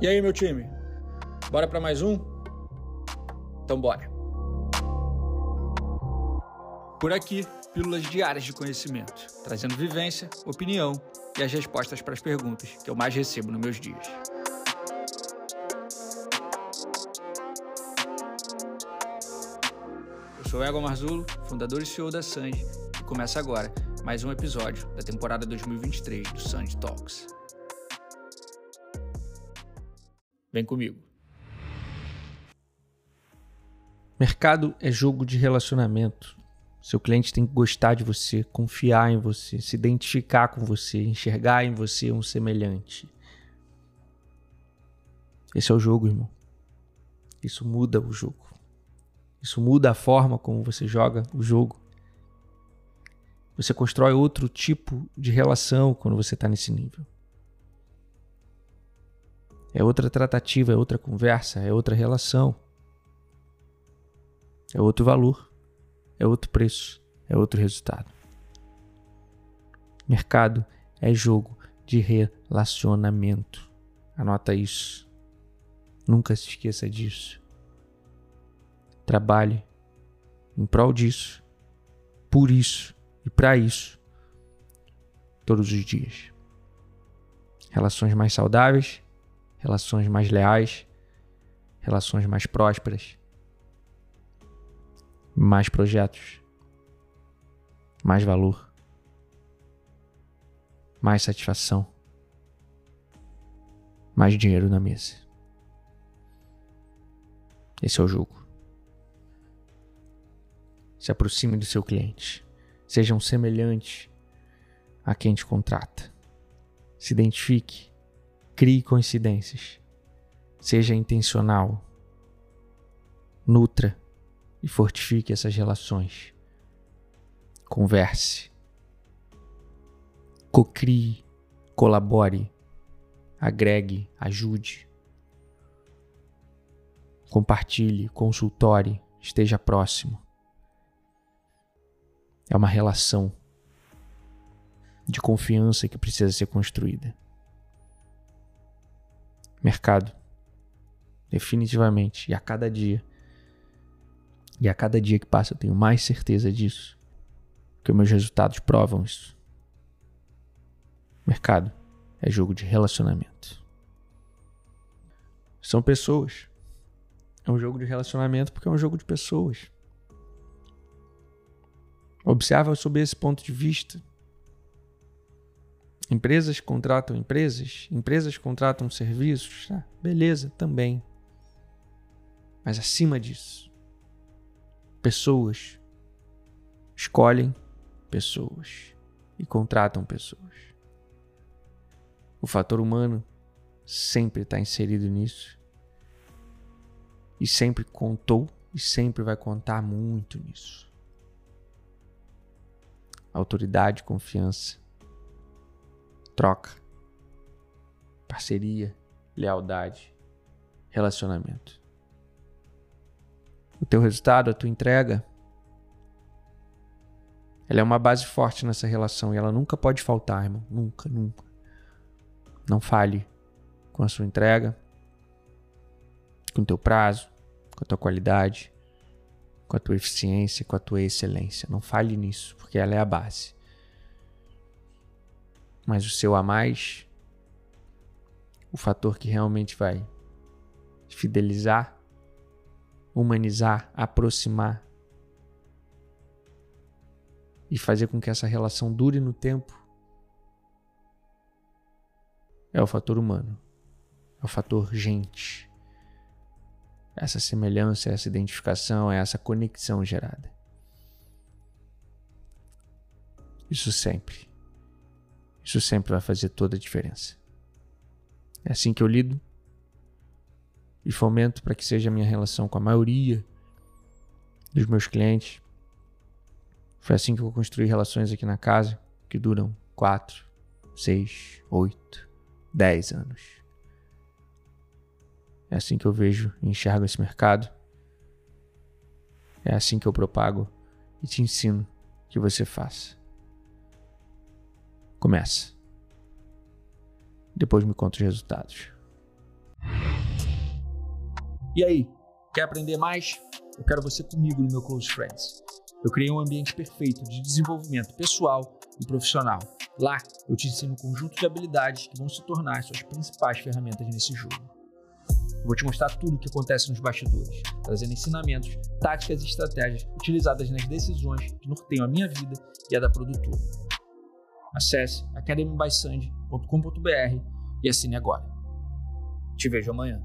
E aí, meu time? Bora para mais um? Então bora. Por aqui, pílulas diárias de conhecimento, trazendo vivência, opinião e as respostas para as perguntas que eu mais recebo nos meus dias. Eu sou Ego Marzulo, fundador e CEO da Sanji, e começa agora mais um episódio da temporada 2023 do Sanji Talks. Vem comigo. Mercado é jogo de relacionamento. Seu cliente tem que gostar de você, confiar em você, se identificar com você, enxergar em você um semelhante. Esse é o jogo, irmão. Isso muda o jogo. Isso muda a forma como você joga o jogo. Você constrói outro tipo de relação quando você está nesse nível. É outra tratativa, é outra conversa, é outra relação. É outro valor é outro preço, é outro resultado. Mercado é jogo de relacionamento. Anota isso. Nunca se esqueça disso. Trabalhe em prol disso, por isso e para isso, todos os dias. Relações mais saudáveis, relações mais leais, relações mais prósperas, mais projetos, mais valor, mais satisfação, mais dinheiro na mesa. Esse é o jogo. Se aproxime do seu cliente. Sejam semelhantes a quem te contrata. Se identifique. Crie coincidências. Seja intencional. Nutra e fortifique essas relações. Converse. Cocrie, colabore, agregue, ajude. Compartilhe, consultore, esteja próximo. É uma relação de confiança que precisa ser construída. Mercado, definitivamente, e a cada dia, e a cada dia que passa eu tenho mais certeza disso. Porque meus resultados provam isso. Mercado é jogo de relacionamento. São pessoas. É um jogo de relacionamento porque é um jogo de pessoas. Observa sob esse ponto de vista. Empresas contratam empresas, empresas contratam serviços, ah, beleza, também. Mas acima disso, pessoas escolhem pessoas e contratam pessoas. O fator humano sempre está inserido nisso e sempre contou e sempre vai contar muito nisso. Autoridade, confiança, troca, parceria, lealdade, relacionamento o teu resultado, a tua entrega, ela é uma base forte nessa relação e ela nunca pode faltar, irmão. Nunca, nunca. Não falhe com a sua entrega, com o teu prazo, com a tua qualidade, com a tua eficiência, com a tua excelência. Não falhe nisso, porque ela é a base. Mas o seu a mais, o fator que realmente vai fidelizar humanizar, aproximar e fazer com que essa relação dure no tempo é o fator humano, é o fator gente. Essa semelhança, essa identificação, é essa conexão gerada. Isso sempre. Isso sempre vai fazer toda a diferença. É assim que eu lido e fomento para que seja a minha relação com a maioria dos meus clientes. Foi assim que eu construí relações aqui na casa que duram 4, 6, 8, 10 anos. É assim que eu vejo e enxergo esse mercado. É assim que eu propago e te ensino que você faça. Começa. Depois me conta os resultados. E aí, quer aprender mais? Eu quero você comigo no meu Close Friends. Eu criei um ambiente perfeito de desenvolvimento pessoal e profissional. Lá, eu te ensino um conjunto de habilidades que vão se tornar suas principais ferramentas nesse jogo. Eu vou te mostrar tudo o que acontece nos bastidores, trazendo ensinamentos, táticas e estratégias utilizadas nas decisões que norteiam a minha vida e a da produtora acesse academybysand.com.br e assine agora. Te vejo amanhã.